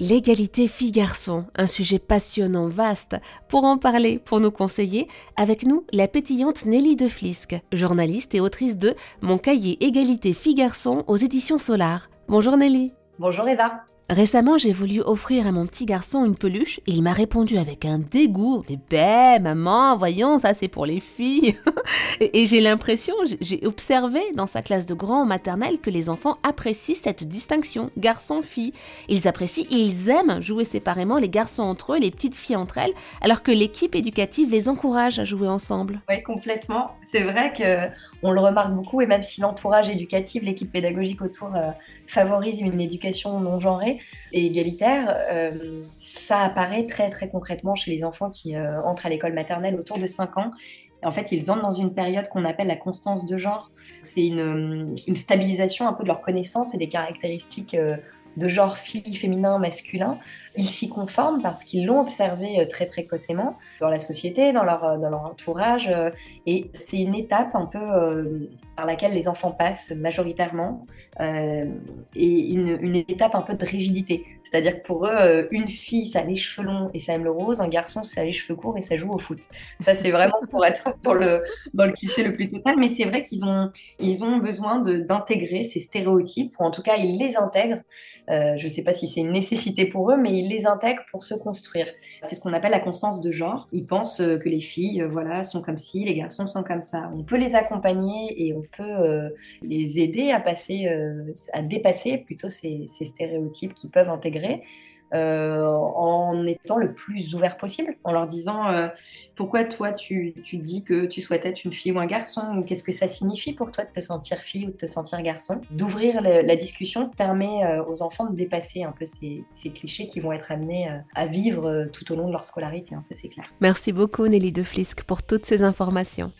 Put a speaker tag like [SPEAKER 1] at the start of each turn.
[SPEAKER 1] L'égalité fille-garçon, un sujet passionnant, vaste. Pour en parler, pour nous conseiller, avec nous, la pétillante Nelly de Flisque, journaliste et autrice de Mon cahier Égalité fille-garçon aux éditions Solar. Bonjour Nelly.
[SPEAKER 2] Bonjour Eva.
[SPEAKER 1] Récemment, j'ai voulu offrir à mon petit garçon une peluche il m'a répondu avec un dégoût. Mais ben, maman, voyons, ça c'est pour les filles. et, j'ai l'impression, j'ai observé dans sa classe de grand maternelle que les enfants apprécient cette distinction, garçon-fille. Ils apprécient et ils aiment jouer séparément les garçons entre eux, les petites filles entre elles, alors que l'équipe éducative les encourage à jouer ensemble.
[SPEAKER 2] Oui, complètement. C'est vrai que on le remarque beaucoup et même si l'entourage éducatif, l'équipe pédagogique autour euh, favorise une éducation non genrée, et égalitaire, euh, ça apparaît très très concrètement chez les enfants qui euh, entrent à l'école maternelle autour de 5 ans. En fait, ils entrent dans une période qu'on appelle la constance de genre. C'est une, stabilisation un peu de leurs connaissances et des caractéristiques euh, de genre fille, féminin, masculin. Ils s'y conforment parce qu'ils l'ont observé très précocement dans la société, dans leur, dans leur entourage. Et c'est une étape un peu par laquelle les enfants passent majoritairement euh, et une, étape un peu de rigidité. C'est-à-dire que pour eux, euh, une fille, ça a les cheveux longs et ça aime le rose, un garçon, ça a les cheveux courts et ça joue au foot. Ça, c'est vraiment pour être dans le, dans le cliché le plus total, mais c'est vrai qu'ils ont, ils ont besoin d'intégrer ces stéréotypes, ou en tout cas, ils les intègrent. Euh, je ne sais pas si c'est une nécessité pour eux, mais ils les intègrent pour se construire. C'est ce qu'on appelle la constance de genre. Ils pensent que les filles, voilà, sont comme ci, les garçons sont comme ça. On peut les accompagner et on peut euh, les aider à passer, euh, à dépasser plutôt ces, stéréotypes qu'ils peuvent intégrer. Euh, en étant le plus ouvert possible, en leur disant pourquoi toi tu, dis que tu souhaites être une fille ou un garçon, ou qu'est-ce que ça signifie pour toi de te sentir fille ou de te sentir garçon? D'ouvrir la discussion permet aux enfants de dépasser un peu ces, clichés qui vont être amenés à vivre tout au long de leur scolarité, hein, ça c'est clair.
[SPEAKER 1] Merci beaucoup Nelly De Flisque pour toutes ces informations.